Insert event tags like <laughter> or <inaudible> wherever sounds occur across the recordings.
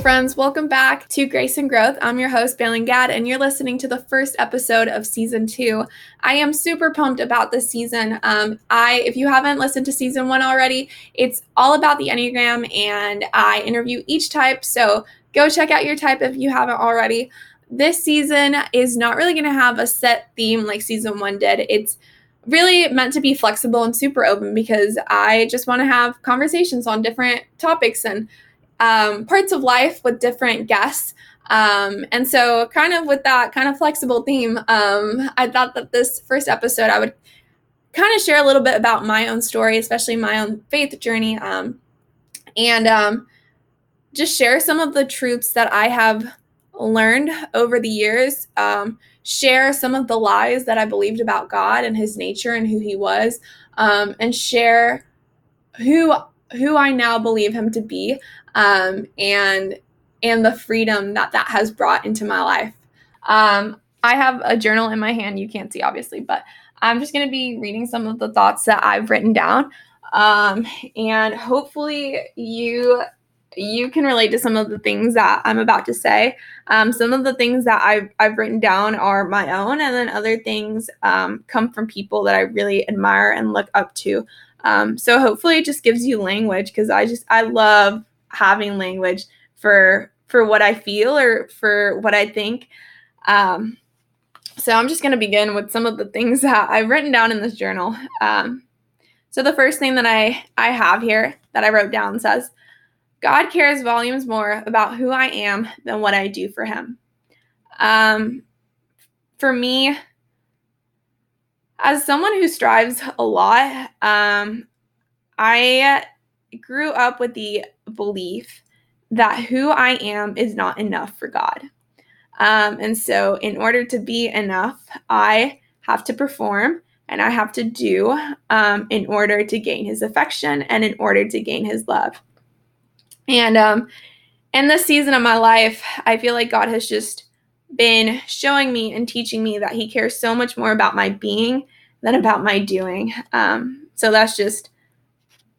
Friends, welcome back to Grace and Growth. I'm your host, Balin Gad, and you're listening to the first episode of season two. I am super pumped about this season. Um, I, if you haven't listened to season one already, it's all about the Enneagram, and I interview each type. So go check out your type if you haven't already. This season is not really going to have a set theme like season one did. It's really meant to be flexible and super open because I just want to have conversations on different topics and um, parts of life with different guests. Um, and so, kind of with that kind of flexible theme, um, I thought that this first episode I would kind of share a little bit about my own story, especially my own faith journey, um, and um, just share some of the truths that I have learned over the years. Um, share some of the lies that I believed about God and His nature and who He was, um, and share who who I now believe Him to be, um, and and the freedom that that has brought into my life. Um, I have a journal in my hand. You can't see obviously, but I'm just going to be reading some of the thoughts that I've written down, um, and hopefully you you can relate to some of the things that I'm about to say. Um, some of the things that I've, I've written down are my own, and then other things um, come from people that I really admire and look up to. Um, so hopefully, it just gives you language because I just I love having language for for what I feel or for what I think. Um, so I'm just going to begin with some of the things <laughs> that I've written down in this journal. Um, so the first thing that I I have here that I wrote down says God cares volumes more about who I am than what I do for him. Um, for me, as someone who strives a lot, um, I grew up with the belief that who I am is not enough for God. Um, and so, in order to be enough, I have to perform and I have to do um, in order to gain his affection and in order to gain his love. And um, in this season of my life, I feel like God has just been showing me and teaching me that He cares so much more about my being than about my doing. Um, so that's just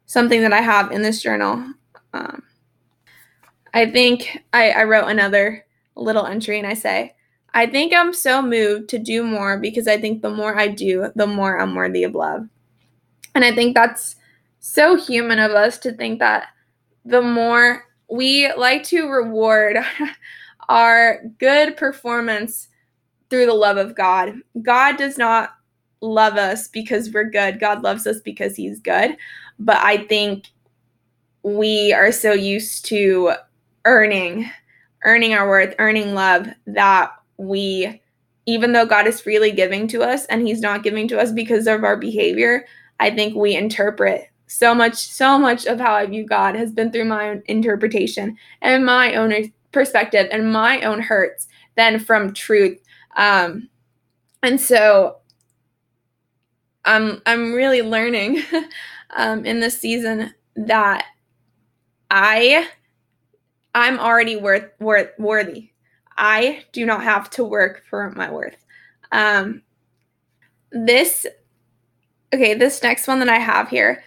something that I have in this journal. Um, I think I, I wrote another little entry and I say, I think I'm so moved to do more because I think the more I do, the more I'm worthy of love. And I think that's so human of us to think that the more we like to reward <laughs> our good performance through the love of God. God does not love us because we're good. God loves us because he's good. But I think we are so used to earning earning our worth, earning love that we even though God is freely giving to us and he's not giving to us because of our behavior, I think we interpret so much so much of how i view god has been through my own interpretation and my own perspective and my own hurts than from truth. Um and so i'm i'm really learning <laughs> um in this season that i i'm already worth worth worthy. I do not have to work for my worth. Um this okay this next one that i have here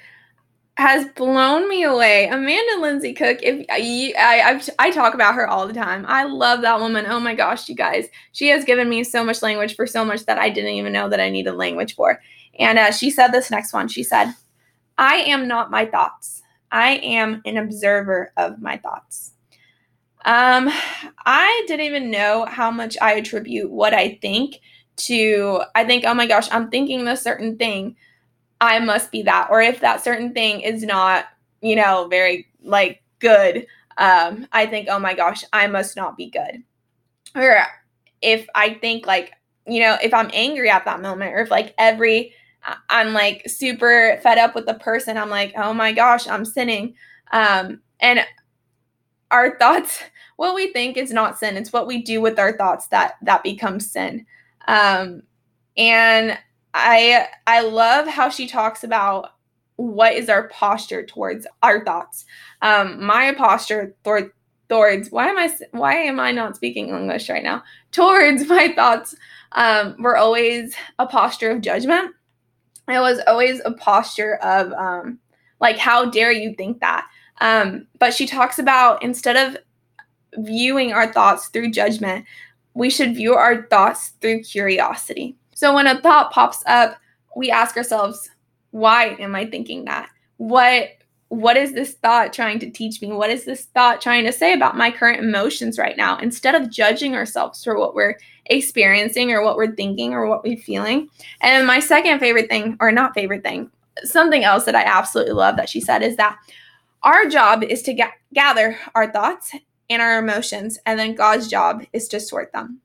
has blown me away. Amanda Lindsay Cook. If I, I I talk about her all the time. I love that woman. Oh my gosh, you guys. She has given me so much language for so much that I didn't even know that I needed language for. And uh, she said this next one. She said, "I am not my thoughts. I am an observer of my thoughts." Um, I didn't even know how much I attribute what I think to. I think, oh my gosh, I'm thinking this certain thing I must be that. Or if that certain thing is not, you know, very like good, um, I think, oh my gosh, I must not be good. Or if I think like, you know, if I'm angry at that moment, or if like every I'm like super fed up with the person, I'm like, oh my gosh, I'm sinning. Um, and our thoughts, <laughs> what we think is not sin. It's what we do with our thoughts that that becomes sin. Um, and I I love how she talks about what is our posture towards our thoughts. Um, my posture toward, towards why am I why am I not speaking English right now? Towards <laughs> my thoughts um, were always a posture of judgment. It was always a posture of um, like, how dare you think that? Um, but she talks about instead of viewing our thoughts through judgment, we should view our thoughts through curiosity. So when a thought pops up, we ask ourselves, why am I thinking that? What what is this thought trying to teach me? What is this thought trying to say about my current emotions right now? Instead of judging ourselves for what we're experiencing or what we're thinking or what we're feeling. And my second favorite thing, or not favorite thing, something else that I absolutely love that she said is that our job is to ga- gather our thoughts and our emotions, and then God's job is to sort them.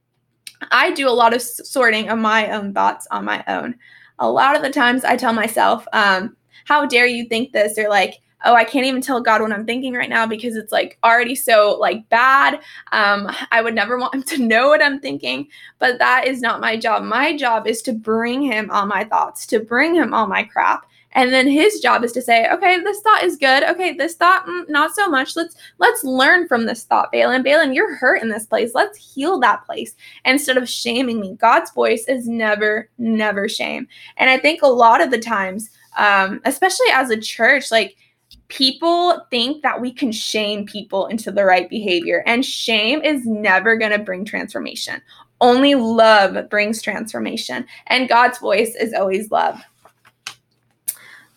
I do a lot of sorting of my own thoughts on my own. A lot of the times I tell myself, um, how dare you think this? Or like, oh, I can't even tell God what I'm thinking right now because it's like already so like bad. Um, I would never <laughs> want him to know what I'm thinking, but that is not my job. My job is to bring him all my thoughts, to bring him all my crap. And then his job is to say, okay, this thought is good. Okay, this thought mm, not so much. Let's let's learn from this thought, Balin. Balin, you're hurt in this place. Let's heal that place instead of shaming me. God's voice is never, never shame. And I think a lot of the times, um, especially as a church, like people think that we can shame people into the right behavior, and shame is never going to bring transformation. Only love brings transformation, and God's voice is always love.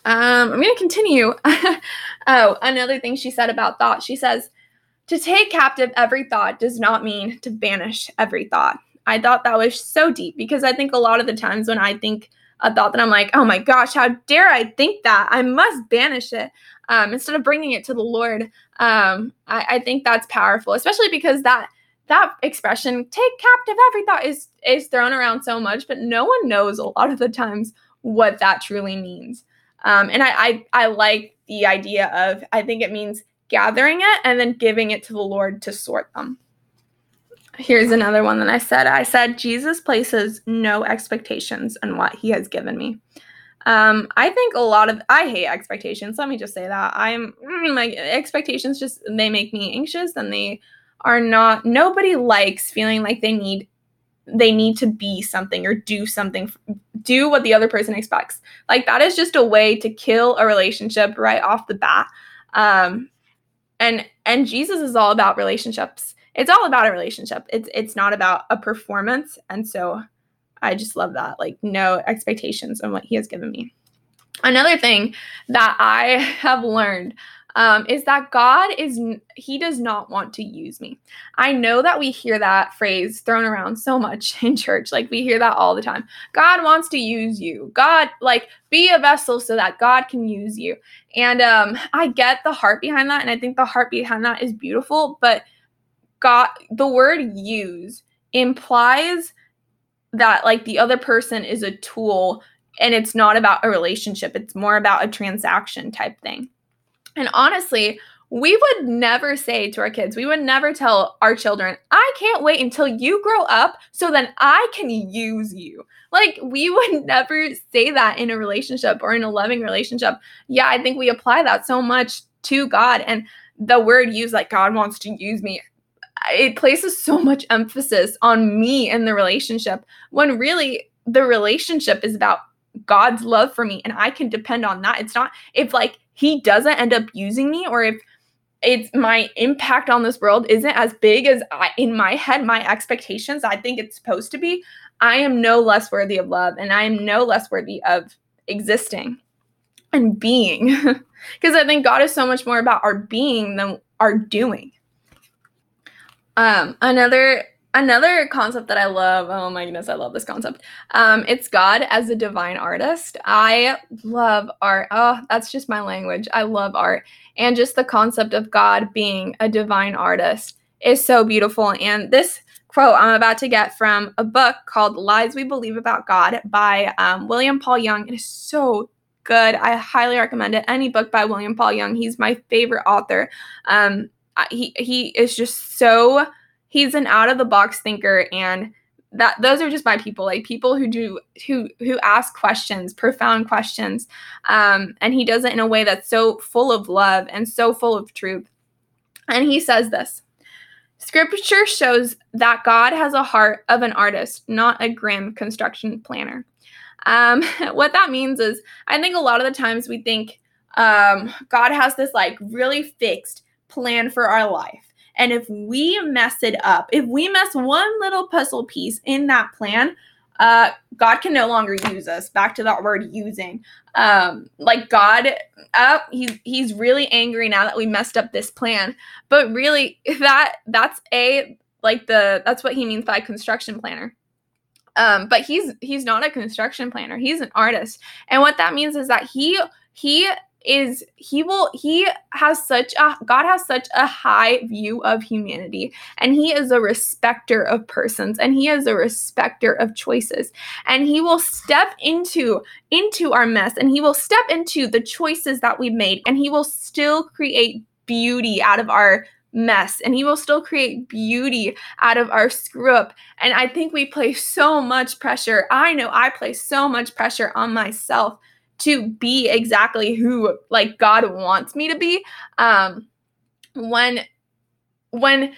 Um, I'm going to continue. <laughs> oh, another thing she said about thought. She says, to take captive every thought does not mean to banish every thought. I thought that was so deep because I think a lot of the times when I think a thought that I'm like, oh my gosh, how dare I think that? I must banish it um, instead of bringing it to the Lord. Um, I, I think that's powerful, especially because that that expression "take captive every thought" is is thrown around so much, but no one knows a lot of the times what that truly means. Um, and I, I I like the idea of I think it means gathering it and then giving it to the Lord to sort them. Here's another one that I said. I said, Jesus places no expectations on what he has given me. Um, I think a lot of I hate expectations. Let me just say that. I'm mm, my expectations just they make me anxious and they are not nobody likes feeling like they need they need to be something or do something do what the other person expects. Like that is just a way to kill a relationship right off the bat. Um and and Jesus is all about relationships it's all about a relationship. It's it's not about a performance. And so I just love that. Like no expectations on what he has given me. Another thing that I <laughs> have learned um, is that God is, He does not want to use me. I know that we hear that phrase thrown around so much <laughs> in church. Like we hear that all the time. God wants to use you. God, like, be a vessel so that God can use you. And um, I get the heart behind that. And I think the heart behind that is beautiful. But God, the word use implies that like the other person is a tool and it's not about a relationship it's more about a transaction type thing and honestly we would never say to our kids we would never tell our children i can't wait until you grow up so then i can use you like we <laughs> would never say that in a relationship or in a loving relationship yeah i think we apply that so much to god and the word use like god wants to use me it places so much emphasis on me and the relationship when really the relationship is about God's love for me and I can depend on that. It's not if like he doesn't end up using me or if it's my impact on this world isn't as big as I in my head my expectations I think it's supposed to be, I am no less worthy of love and I am no less worthy of existing and being. <laughs> Because I think God is so much more about our being than our doing. Um, another another concept that I love. Oh my goodness, I love this concept. Um, it's God as a divine artist. I love art. Oh, that's just my language. I love art, and just the concept of God being a divine artist is so beautiful. And this quote I'm about to get from a book called Lies We Believe About God by um, William Paul Young. It is so good. I highly recommend it. Any book by William Paul Young. He's my favorite author. Um, he he is just so he's an out of the box thinker and that those are just my people like people who do who who ask questions profound questions um, and he does it in a way that's so full of love and so full of truth. And he says this scripture shows that god has a heart of an artist not a grim construction planner. Um, <laughs> what that means is i think a lot of the times we think um, god has this like really fixed plan for our life And if we mess it up, if we mess one little puzzle piece in that plan, uh, God can no longer use us. Back to that word using. Um, like God, up, uh, he's he's really angry now that we messed up this plan. But really, <laughs> that that's a like the that's what he means by construction planner. Um, but he's he's not a construction planner. He's an artist, and what that means is that he he is he will he has such a god has such a high view of humanity and he is a respecter of persons and he is a respecter of choices. And he will step into into our mess and he will step into the choices that we made and he will still create beauty out of our mess and he will still create beauty out of our screw up. And i think we place so much pressure i know i place so much pressure on myself to be exactly who like God wants me to be. Um when when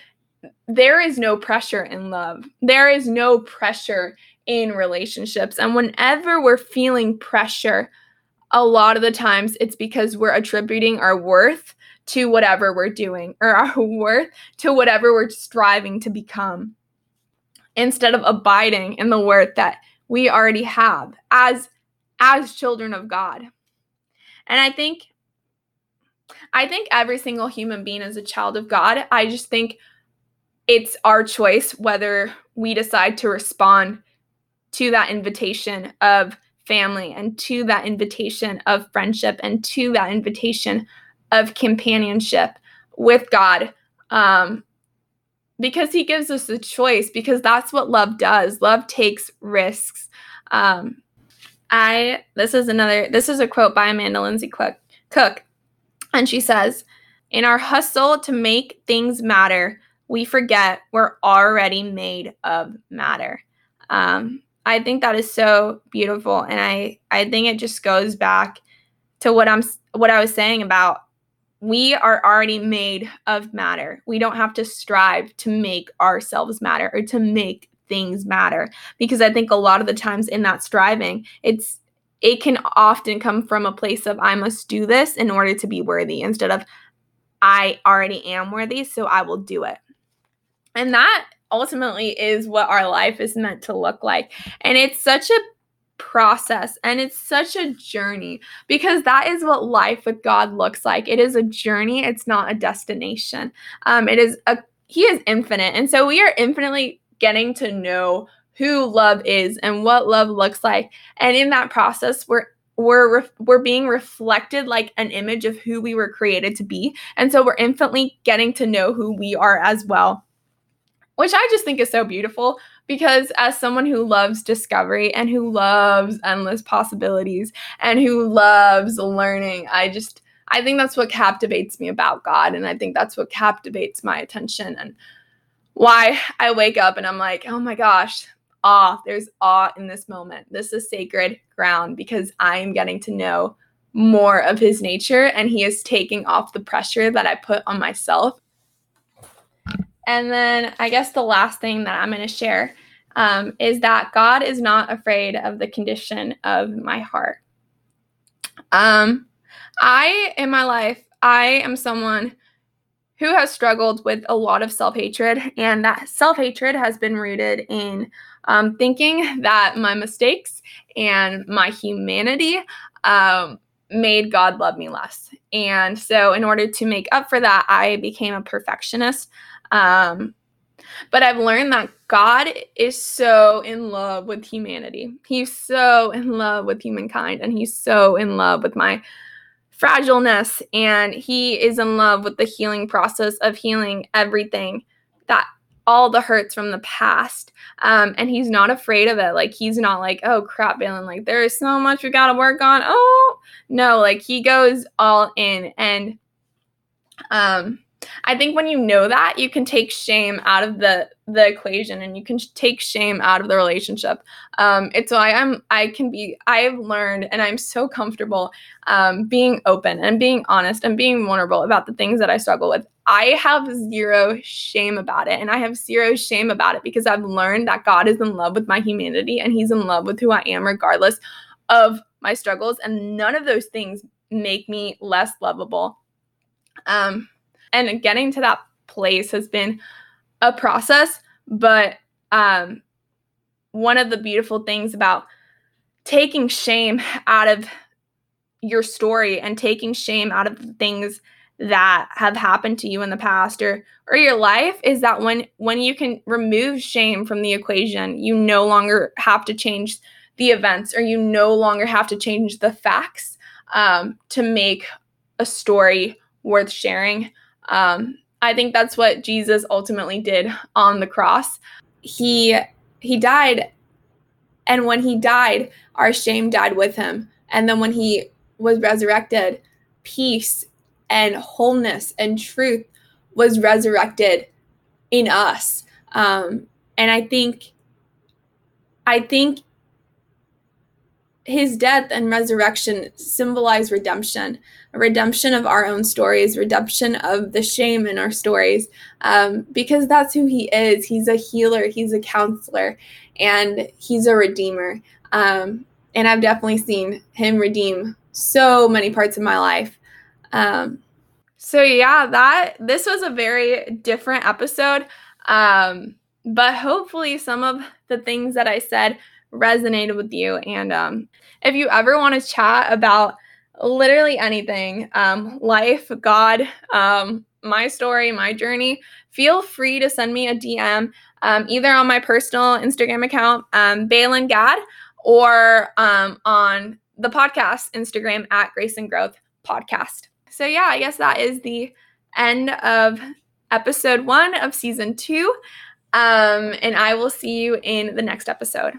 there is no pressure in love. There is no pressure in relationships. And whenever we're feeling pressure, a lot of the times it's because we're attributing our worth to whatever we're doing or <laughs> our worth to whatever we're striving to become instead of abiding in the worth that we already have as as children of God. And I think I think every single human being is a child of God. I just think it's our choice whether we decide to respond to that invitation of family and to that invitation of friendship and to that invitation of companionship with God. Um, because he gives us a choice, because that's what love does. Love takes risks. Um, I this is another this is a quote by Amanda Lindsay Cook, Cook and she says, "In our hustle to make things matter, we forget we're already made of matter." Um, I think that is so beautiful, and I I think it just goes back to what I'm what I was saying about we are already made of matter. We don't have to strive to make ourselves matter or to make things matter because i think a lot of the times in that striving it's it can often come from a place of i must do this in order to be worthy instead of i already am worthy so i will do it and that ultimately is what our life is meant to look like and it's such a process and it's such a journey because that is what life with God looks like. It is a journey, it's not a destination. Um, it is a He is infinite, and so we are infinitely getting to know who love is and what love looks like. And in that process, we're we're re- we're being reflected like an image of who we were created to be. And so we're infinitely getting to know who we are as well. Which I just think is so beautiful because as someone who loves discovery and who loves endless possibilities and who loves learning, I just I think that's what captivates me about God and I think that's what captivates my attention and why I wake up and I'm like, oh my gosh, awe. There's awe in this moment. This is sacred ground because I am getting to know more of his nature and he is taking off the pressure that I put on myself. And then I guess the last thing that I'm going to share um, is that God is not afraid of the condition of my heart. Um, I, in my life, I am someone who has struggled with a lot of self hatred, and that self hatred has been rooted in um, thinking that my mistakes and my humanity um, made God love me less. And so, in order to make up for that, I became a perfectionist. Um, but I've learned that God is so in love with humanity. He's so in love with humankind, and He's so in love with my fragileness and he is in love with the healing process of healing everything that all the hurts from the past. Um, and he's not afraid of it. Like he's not like oh crap Balin like there is so much we gotta work on. Oh no like he goes all in and um I think when you know that, you can take shame out of the the equation and you can take shame out of the relationship. Um, it's why I'm I can be I've learned and I'm so comfortable um, being open and being honest and being vulnerable about the things that I struggle with. I have zero shame about it, and I have zero shame about it because I've learned that God is in love with my humanity and He's in love with who I am, regardless of my struggles, and none of those things make me less lovable. Um, and getting to that place has been a process, but um, one of the beautiful things about taking shame out of your story and taking shame out of the things that have happened to you in the past or or your life is that when when you can remove shame from the equation you no longer have to change the events or you no longer have to change the facts um, to make a story worth sharing um, i think that's what jesus ultimately did on the cross he he died and when he died our shame died with him and then when he was resurrected peace and wholeness and truth was resurrected in us. Um, and I think, I think his death and resurrection symbolize redemption, a redemption of our own stories, redemption of the shame in our stories, um, because that's who he is. He's a healer, he's a counselor, and he's a redeemer. Um, and I've definitely seen him redeem so many parts of my life. Um, so yeah, that this was a very different episode. Um, but hopefully some of the things that I said resonated with you. And um, if you ever want to chat about literally anything, um, life, God, um, my story, my journey, feel free to send me a DM um, either on my personal Instagram account, um, Balin Gad, or um, on the podcast Instagram at Grace and Growth Podcast. So, yeah, I guess that is the end of episode one of season two. Um, and I will see you in the next episode.